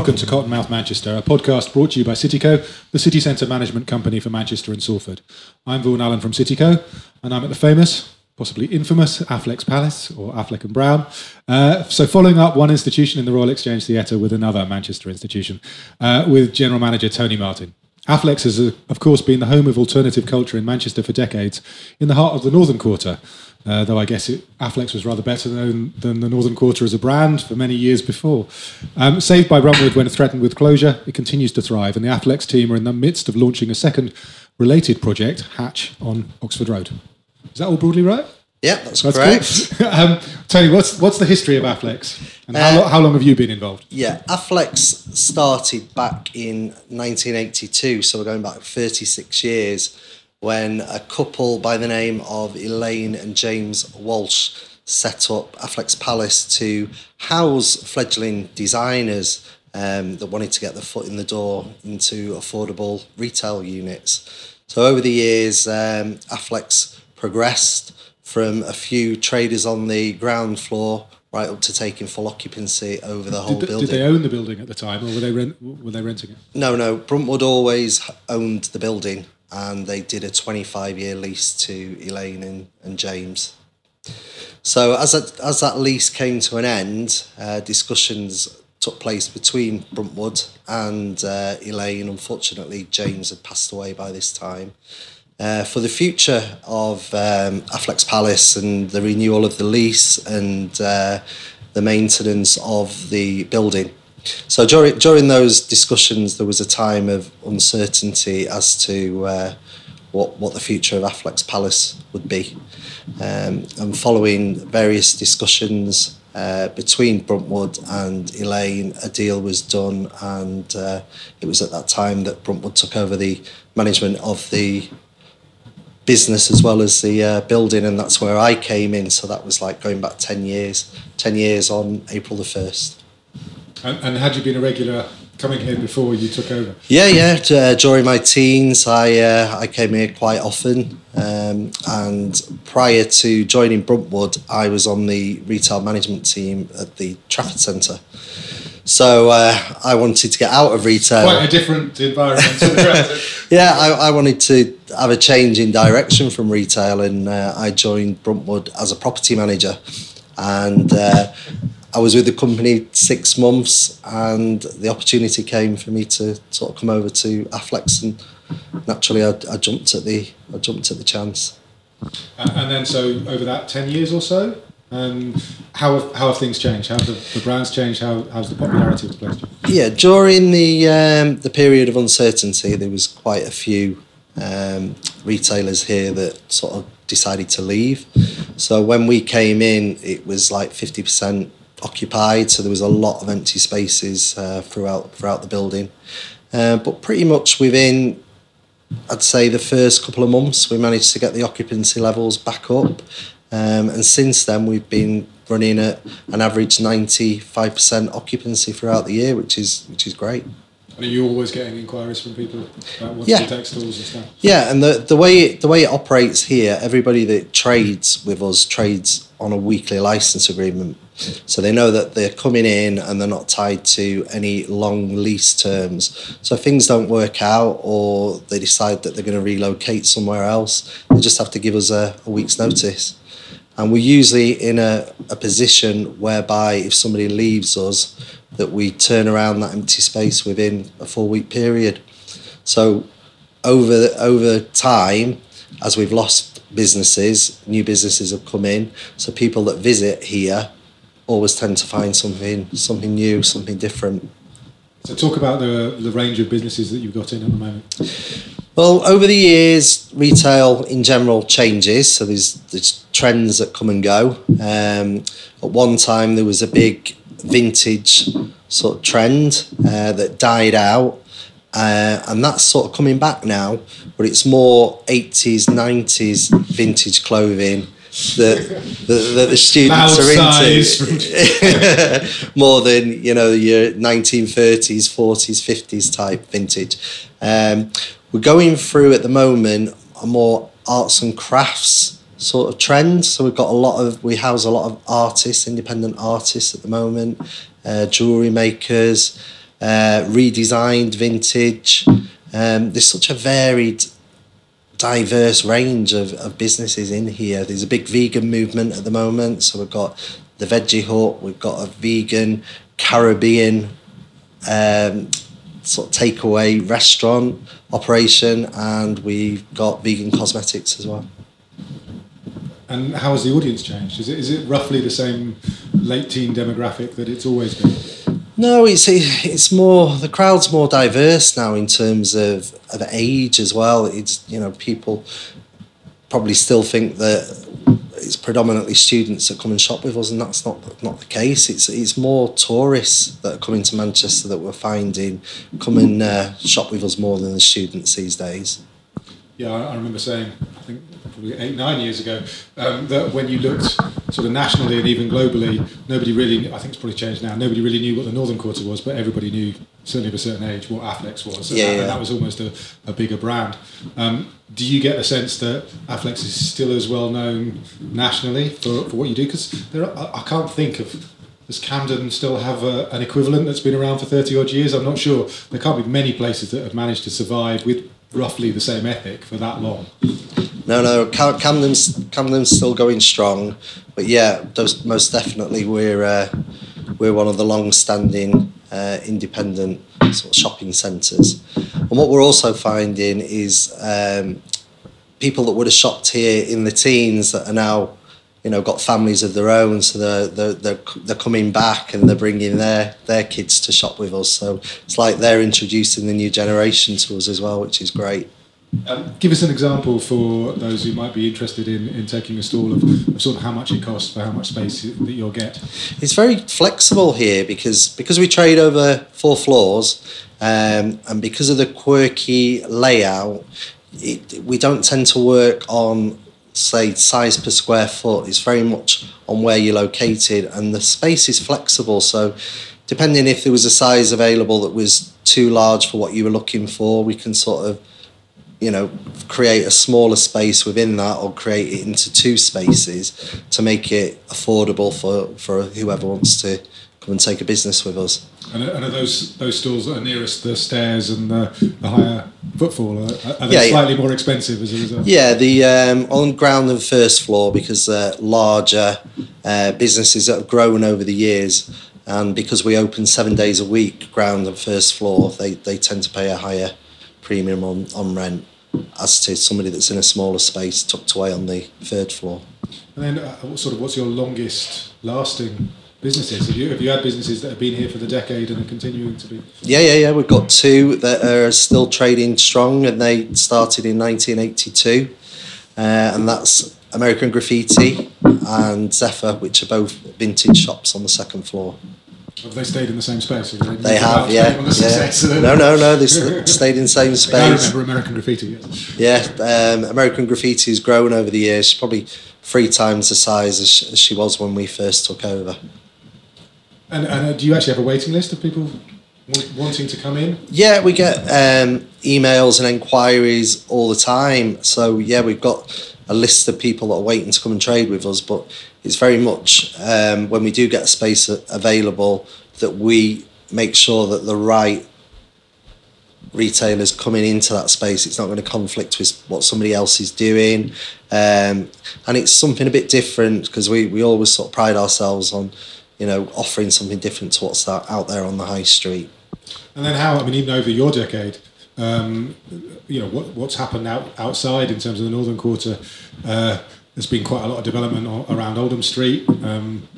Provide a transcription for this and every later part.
Welcome to Cottonmouth Manchester, a podcast brought to you by Cityco, the city centre management company for Manchester and Salford. I'm Vaughan Allen from Cityco, and I'm at the famous, possibly infamous, Affleck's Palace, or Affleck and Brown. Uh, so, following up one institution in the Royal Exchange Theatre with another Manchester institution, uh, with General Manager Tony Martin. Affleck's has, uh, of course, been the home of alternative culture in Manchester for decades, in the heart of the Northern Quarter. Uh, though I guess it, Affleck's was rather better known than the Northern Quarter as a brand for many years before. Um, saved by Bruntwood when threatened with closure, it continues to thrive, and the Afflecks team are in the midst of launching a second related project, Hatch, on Oxford Road. Is that all broadly right? Yeah, that's, that's correct. Cool. um, Tony, what's what's the history of Afflecks, and how, uh, how long have you been involved? Yeah, Afflecks started back in 1982, so we're going back 36 years when a couple by the name of Elaine and James Walsh set up Afflecks Palace to house fledgling designers um, that wanted to get their foot in the door into affordable retail units. So over the years, um, Affleck's progressed from a few traders on the ground floor right up to taking full occupancy over the whole did, building. Did they own the building at the time, or were they rent, were they renting it? No, no. Bruntwood always owned the building and they did a 25 year lease to Elaine and, and James. So as that, as that lease came to an end, uh, discussions took place between Bruntwood and uh, Elaine. Unfortunately, James had passed away by this time. Uh, for the future of um, Affleck's Palace and the renewal of the lease and uh, the maintenance of the building, so during during those discussions, there was a time of uncertainty as to uh, what what the future of Affleck's Palace would be, um, and following various discussions uh, between Bruntwood and Elaine, a deal was done, and uh, it was at that time that Bruntwood took over the management of the business as well as the uh, building, and that's where I came in. So that was like going back ten years, ten years on April the first. And, and had you been a regular coming here before you took over? Yeah, yeah. Uh, during my teens, I uh, I came here quite often, um, and prior to joining Bruntwood, I was on the retail management team at the Trafford Centre. So uh, I wanted to get out of retail. Quite a different environment. yeah, I, I, wanted to have a change in direction from retail, and uh, I joined Bruntwood as a property manager, and uh, I was with the company six months, and the opportunity came for me to sort of come over to Affleck's, and naturally, I, I jumped at the I jumped at the chance. And, and then, so over that ten years or so, how have, how have things changed? How have the, the brands changed? How how's the popularity of the place? Yeah, during the um, the period of uncertainty, there was quite a few um, retailers here that sort of decided to leave. So when we came in, it was like fifty percent occupied, so there was a lot of empty spaces uh, throughout throughout the building. Uh, but pretty much within, I'd say, the first couple of months, we managed to get the occupancy levels back up, um, and since then we've been running at an average ninety five percent occupancy throughout the year, which is which is great. And are you always getting inquiries from people about what's yeah. textiles and stuff? Yeah, and the, the way it, the way it operates here, everybody that trades with us trades on a weekly license agreement. So they know that they're coming in and they're not tied to any long lease terms. So if things don't work out or they decide that they're going to relocate somewhere else, they just have to give us a, a week's notice. And we're usually in a, a position whereby if somebody leaves us, that we turn around that empty space within a four week period. So over over time, as we've lost businesses, new businesses have come in. So people that visit here always tend to find something something new, something different. So talk about the the range of businesses that you've got in at the moment. Well, over the years, retail in general changes. So there's there's trends that come and go. Um, at one time, there was a big vintage sort of trend uh, that died out. Uh, and that's sort of coming back now, but it's more 80s, 90s vintage clothing that, that, that the students Loud are into more than you know your 1930s 40s 50s type vintage um, we're going through at the moment a more arts and crafts sort of trend so we've got a lot of we house a lot of artists independent artists at the moment uh, jewelry makers uh, redesigned, vintage. Um, there's such a varied, diverse range of, of businesses in here. There's a big vegan movement at the moment. So we've got the Veggie Hut, we've got a vegan Caribbean um, sort of takeaway restaurant operation, and we've got vegan cosmetics as well. And how has the audience changed? Is it, is it roughly the same late teen demographic that it's always been? No, it's it's more the crowd's more diverse now in terms of, of age as well. It's you know people probably still think that it's predominantly students that come and shop with us, and that's not not the case. It's it's more tourists that are coming to Manchester that we're finding come and uh, shop with us more than the students these days. Yeah, I, I remember saying, I think probably eight, nine years ago, um, that when you looked sort of nationally and even globally, nobody really, I think it's probably changed now, nobody really knew what the Northern Quarter was, but everybody knew, certainly of a certain age, what Afflecks was. And, Yeah, that, yeah. and that was almost a, a bigger brand. Um, do you get the sense that Afflecks is still as well known nationally for, for what you do? Because I, I can't think of does Camden still have a, an equivalent that's been around for 30 odd years? I'm not sure. There can't be many places that have managed to survive with roughly the same ethic for that long. No, no, Cam- Camden's Camden's still going strong, but yeah, most definitely we're uh, we're one of the long-standing uh, independent sort of shopping centres. And what we're also finding is um, people that would have shopped here in the teens that are now, you know, got families of their own, so they're they're they're, they're coming back and they're bringing their their kids to shop with us. So it's like they're introducing the new generation to us as well, which is great. Um, give us an example for those who might be interested in, in taking a stall of, of sort of how much it costs for how much space that you'll get. It's very flexible here because because we trade over four floors, um, and because of the quirky layout, it, we don't tend to work on say size per square foot. It's very much on where you're located, and the space is flexible. So, depending if there was a size available that was too large for what you were looking for, we can sort of you know, create a smaller space within that or create it into two spaces to make it affordable for, for whoever wants to come and take a business with us. And are, and are those those stalls that are nearest the stairs and the, the higher footfall, are, are they Yeah, yeah. slightly more expensive as a result? Yeah, the um, on ground and first floor because they're larger uh, businesses that have grown over the years, and because we open seven days a week, ground and first floor, they, they tend to pay a higher premium on, on rent as to somebody that's in a smaller space tucked away on the third floor. And then, uh, what sort of, what's your longest lasting businesses? Have you have you had businesses that have been here for the decade and are continuing to be? Yeah, yeah, yeah. We've got two that are still trading strong, and they started in 1982, uh, and that's American Graffiti and Zephyr, which are both vintage shops on the second floor. Have they stayed in the same space? Have They moved have, yeah, yeah. No, no, no. They stayed in the same I space. remember American Graffiti. Yes. Yeah, um, American Graffiti has grown over the years. She's probably three times the size as she, as she was when we first took over. And, and uh, do you actually have a waiting list of people wanting to come in? Yeah, we get um, emails and inquiries all the time. So yeah, we've got a list of people that are waiting to come and trade with us. But it's very much um, when we do get a space available that we make sure that the right retailers coming into that space. It's not going to conflict with what somebody else is doing, um, and it's something a bit different because we we always sort of pride ourselves on, you know, offering something different to what's out out there on the high street. And then how? I mean, even over your decade, um, you know, what, what's happened out, outside in terms of the Northern Quarter? Uh, there's been quite a lot of development around Oldham Street. Um,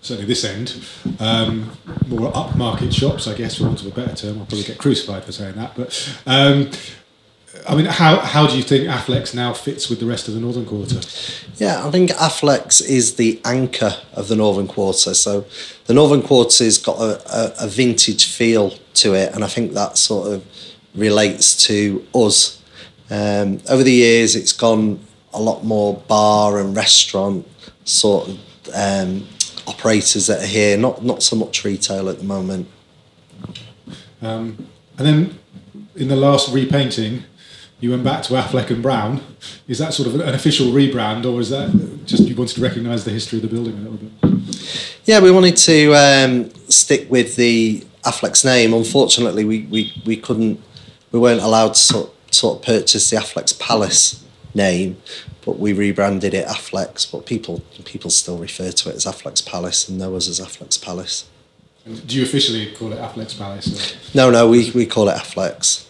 certainly this end, um, more upmarket shops, I guess, for want of a better term. I'll probably get crucified for saying that. But um, I mean, how, how do you think Afflecks now fits with the rest of the Northern Quarter? Yeah, I think Afflecks is the anchor of the Northern Quarter. So the Northern Quarter's got a, a, a vintage feel to it, and I think that sort of relates to us. Um, over the years, it's gone a lot more bar and restaurant sort of um, operators that are here, not not so much retail at the moment. Um, and then in the last repainting, you went back to Affleck and Brown. Is that sort of an official rebrand, or is that just you wanted to recognise the history of the building a little bit? Yeah, we wanted to um, stick with the Affleck's name. Unfortunately, we, we, we couldn't, we weren't allowed to sort, sort of purchase the Affleck's Palace name, but we rebranded it Affleck's. But people people still refer to it as Affleck's Palace and know us as Affleck's Palace. Do you officially call it Affleck's Palace? Or? No, no, we, we call it Affleck's.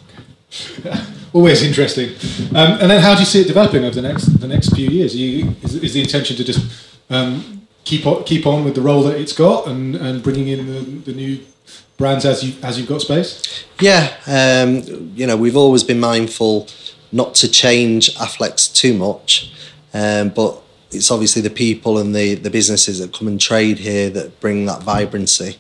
Always interesting. Um, and then, how do you see it developing over the next the next few years? You, is, is the intention to just um, keep on, keep on with the role that it's got and, and bringing in the, the new brands as you as you've got space? Yeah, um, you know, we've always been mindful not to change Afflecks too much, um, but it's obviously the people and the the businesses that come and trade here that bring that vibrancy.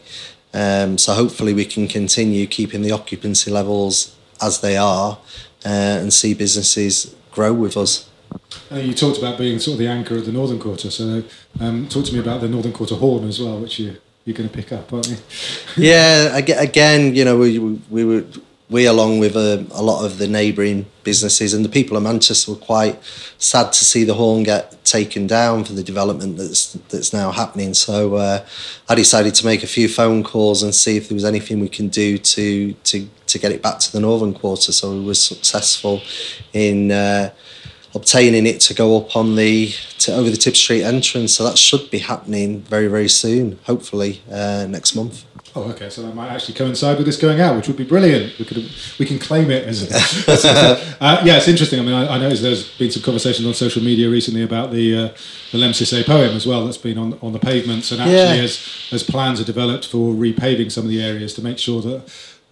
Um, so hopefully we can continue keeping the occupancy levels as they are uh, and see businesses grow with us. Uh, you talked about being sort of the anchor of the Northern Quarter, so um, talk to me about the Northern Quarter horn as well, which you you're going to pick up, aren't you? yeah, again, you know, we we were we along with a, a lot of the neighbouring businesses and the people of Manchester were quite sad to see the horn get taken down for the development that's that's now happening. So uh, I decided to make a few phone calls and see if there was anything we can do to to to get it back to the northern quarter. So we were successful in. Uh, obtaining it to go up on the to over the Tib Street entrance. So that should be happening very very soon, hopefully uh, next month. Oh, okay. So that might actually coincide with this going out, which would be brilliant. We could we can claim it as. as uh, yeah, it's interesting. I mean, I, I noticed there's been some conversations on social media recently about the uh, the Lemn poem as well. That's been on on the pavements, and actually, yeah. as as plans are developed for repaving some of the areas to make sure that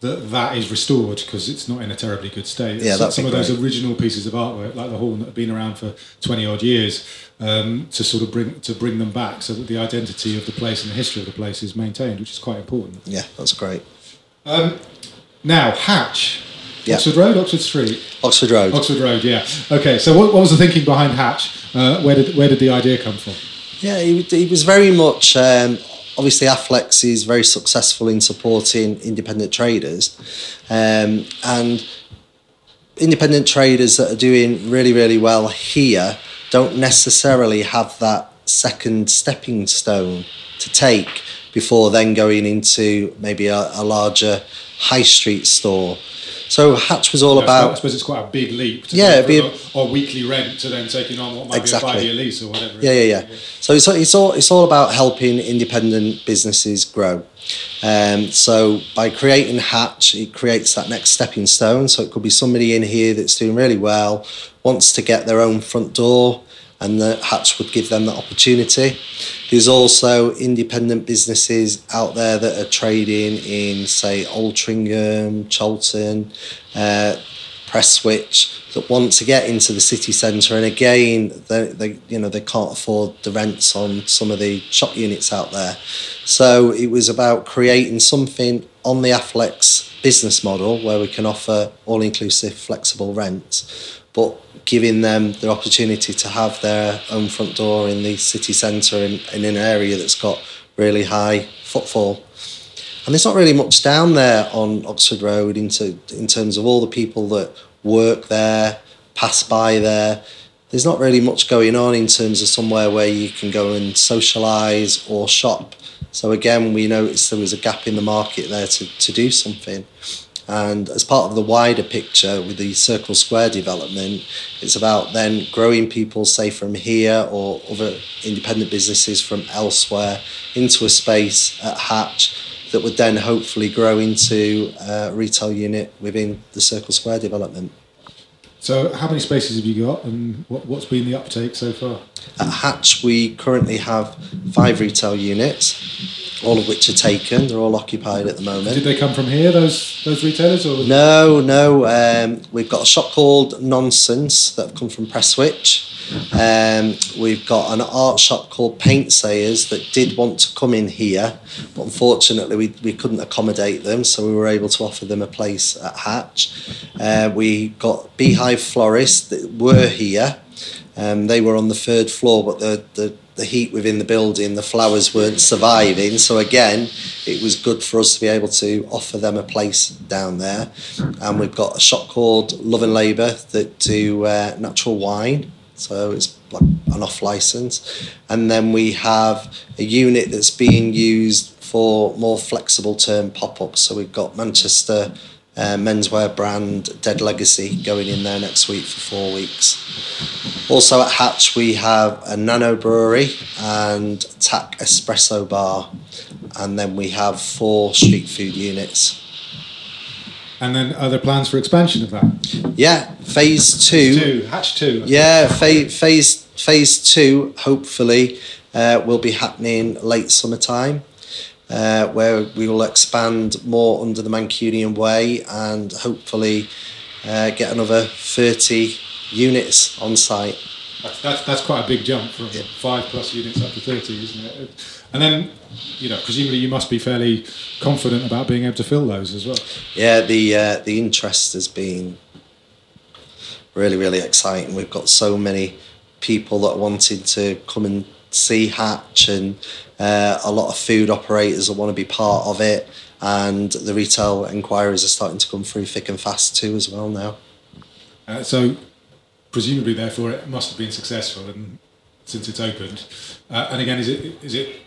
that that is restored because it's not in a terribly good state. Yeah, that's some of those original pieces of artwork, like the horn that have been around for twenty odd years, um, to sort of bring to bring them back, so that the identity of the place and the history of the place is maintained, which is quite important. Yeah, that's great. Um, now Hatch, yeah. Oxford Road, Oxford Street, Oxford Road, Oxford Road. Yeah. Okay. So what, what was the thinking behind Hatch? Uh, where did where did the idea come from? Yeah, he was very much. Um, obviously Affleck's is very successful in supporting independent traders um, and independent traders that are doing really really well here don't necessarily have that second stepping stone to take before then going into maybe a, a larger high street store so Hatch was all yeah, about. I suppose it's quite a big leap. To yeah, be a, or weekly rent to then taking on what might exactly. be a five-year lease or whatever. Yeah, yeah, yeah. So it's it's all it's all about helping independent businesses grow. Um, so by creating Hatch, it creates that next stepping stone. So it could be somebody in here that's doing really well, wants to get their own front door, and the Hatch would give them that opportunity. There's also independent businesses out there that are trading in, say, Altrincham, Chorlton, uh, Prestwich, that want to get into the city centre. And again, they, they, you know, they can't afford the rents on some of the shop units out there. So it was about creating something on the Affleck's business model where we can offer all-inclusive flexible rents, but giving them the opportunity to have their own front door in the city centre in, in an area that's got really high footfall. And there's not really much down there on Oxford Road into, in terms of all the people that work there, pass by there. There's not really much going on in terms of somewhere where you can go and socialise or shop. So again, we noticed there was a gap in the market there to, to do something. And as part of the wider picture with the Circle Square development, it's about then growing people, say, from here or other independent businesses from elsewhere into a space at Hatch that would then hopefully grow into a retail unit within the Circle Square development. So, how many spaces have you got, and what, what's been the uptake so far? At Hatch, we currently have five retail units all of which are taken. They're all occupied at the moment. Did they come from here, those those retailers? Or no, no. Um, we've got a shop called Nonsense that have come from Prestwich. Um, we've got an art shop called Paint Sayers that did want to come in here, but unfortunately we, we couldn't accommodate them, so we were able to offer them a place at Hatch. Uh, we got Beehive Florists that were here. Um, they were on the third floor, but the, the the heat within the building, the flowers weren't surviving. So again, it was good for us to be able to offer them a place down there. And we've got a shop called Love and Labour that do uh, natural wine. So it's like an off license, and then we have a unit that's being used for more flexible term pop ups. So we've got Manchester uh, menswear brand Dead Legacy going in there next week for four weeks. Also at Hatch, we have a nano brewery and TAC espresso bar, and then we have four street food units. And then other plans for expansion of that? Yeah, phase two. Two, Hatch two. Yeah, phase phase phase two hopefully uh, will be happening late summertime uh, where we will expand more under the Mancunian way and hopefully uh, get another 30 units on site. That's, that's, that's quite a big jump from yeah. five plus units up to 30, isn't it? And then, you know, presumably you must be fairly confident about being able to fill those as well. Yeah, the uh, the interest has been really, really exciting. We've got so many people that wanted to come and see Hatch and uh, a lot of food operators that want to be part of it, and the retail inquiries are starting to come through thick and fast too as well now. Uh, so, presumably, therefore, it must have been successful, and since it's opened. Uh, and again, is it is it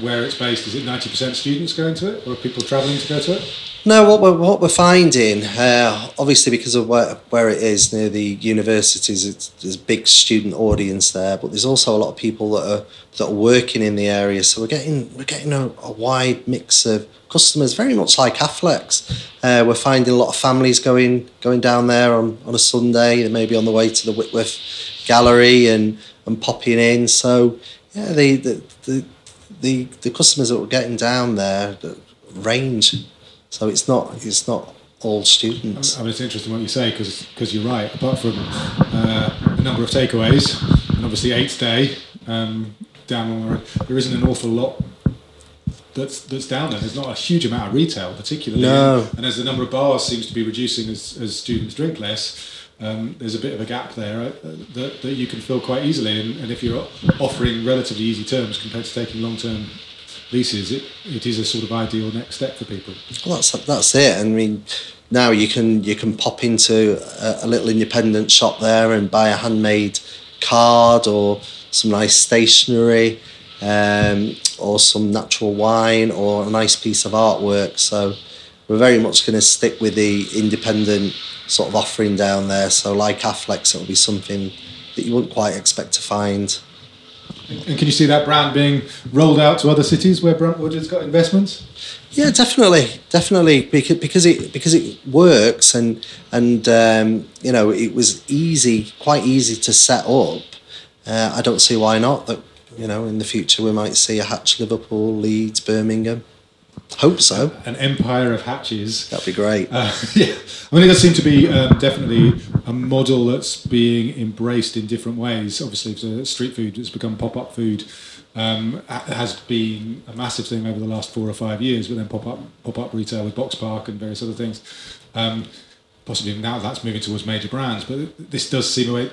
where it's based? Is it ninety percent students going to it, or are people travelling to go to it? No, what we're, what we're finding, uh, obviously because of where, where it is near the universities, there's a big student audience there, but there's also a lot of people that are that are working in the area. So we're getting we're getting a, a wide mix of customers, very much like Afflecks. Uh, we're finding a lot of families going going down there on, on a Sunday, maybe on the way to the Whitworth Gallery and and popping in. So yeah, the the the the, the customers that we're getting down there range so it's not it's not all students. I mean, it's interesting what you say because because you're right. Apart from uh, a number of takeaways and obviously eighth day um, down on the road, there isn't an awful lot that's that's down there. There's not a huge amount of retail, particularly. No. And as the number of bars seems to be reducing as, as students drink less, um, there's a bit of a gap there uh, that, that you can fill quite easily. And, and if you're offering relatively easy terms compared to taking long term leases, it, it is a sort of ideal next step for people. Well, that's that's it. I mean, now you can you can pop into a, a little independent shop there and buy a handmade card or some nice stationery um, or some natural wine or a nice piece of artwork. So we're very much going to stick with the independent sort of offering down there. So like Afflecks, it'll be something that you wouldn't quite expect to find and can you see that brand being rolled out to other cities where Bruntwood has got investments? Yeah, definitely, definitely, because because it because it works and and um, you know it was easy, quite easy to set up. Uh, I don't see why not. That you know in the future we might see a Hatch Liverpool, Leeds, Birmingham. Hope so. An empire of hatches. That'd be great. Uh, yeah, I mean, it does seem to be um, definitely a model that's being embraced in different ways. Obviously, the street food has become pop-up food. Um, has been a massive thing over the last four or five years, but then pop-up pop-up retail with Boxpark and various other things. Um, possibly now that's moving towards major brands, but this does seem a way.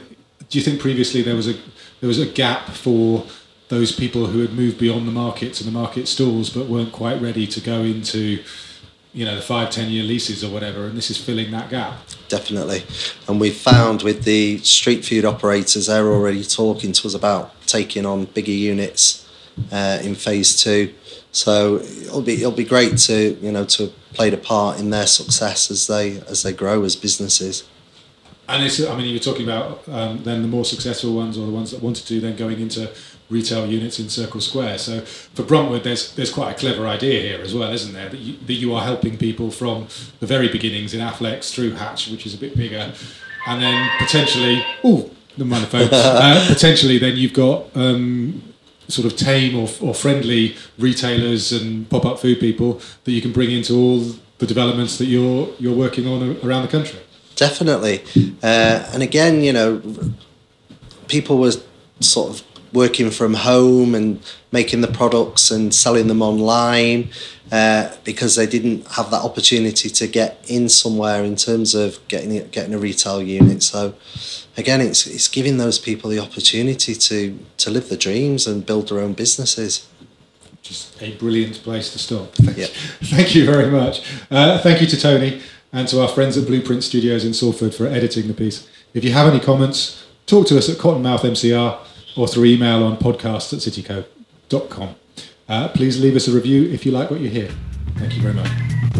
Do you think previously there was a there was a gap for those people who had moved beyond the market to the market stalls but weren't quite ready to go into you know the five ten year leases or whatever and this is filling that gap. Definitely. And we've found with the street food operators they're already talking to us about taking on bigger units uh, in phase two. So it'll be it'll be great to you know to play a part in their success as they as they grow as businesses. And it's i mean you were talking about um, then the more successful ones or the ones that wanted to then going into retail units in Circle Square. So for Bruntwood, there's there's quite a clever idea here as well, isn't there? That you, that you are helping people from the very beginnings in Afflecks through Hatch, which is a bit bigger, and then potentially, oh, the mind the phone. uh, potentially, then you've got. Um, sort of tame or, or friendly retailers and pop-up food people that you can bring into all the developments that you're you're working on around the country. Definitely, uh, and again, you know, people were sort of working from home and making the products and selling them online uh, because they didn't have that opportunity to get in somewhere in terms of getting getting a retail unit. So again, it's it's giving those people the opportunity to to live their dreams and build their own businesses. Just a brilliant place to stop. Thank, yep. thank you very much. Uh, thank you to Tony and to our friends at Blueprint Studios in Salford for editing the piece. If you have any comments, talk to us at Cottonmouth MCR or through email on podcast at cityco.com. Uh, please leave us a review if you like what you hear. Thank you very much.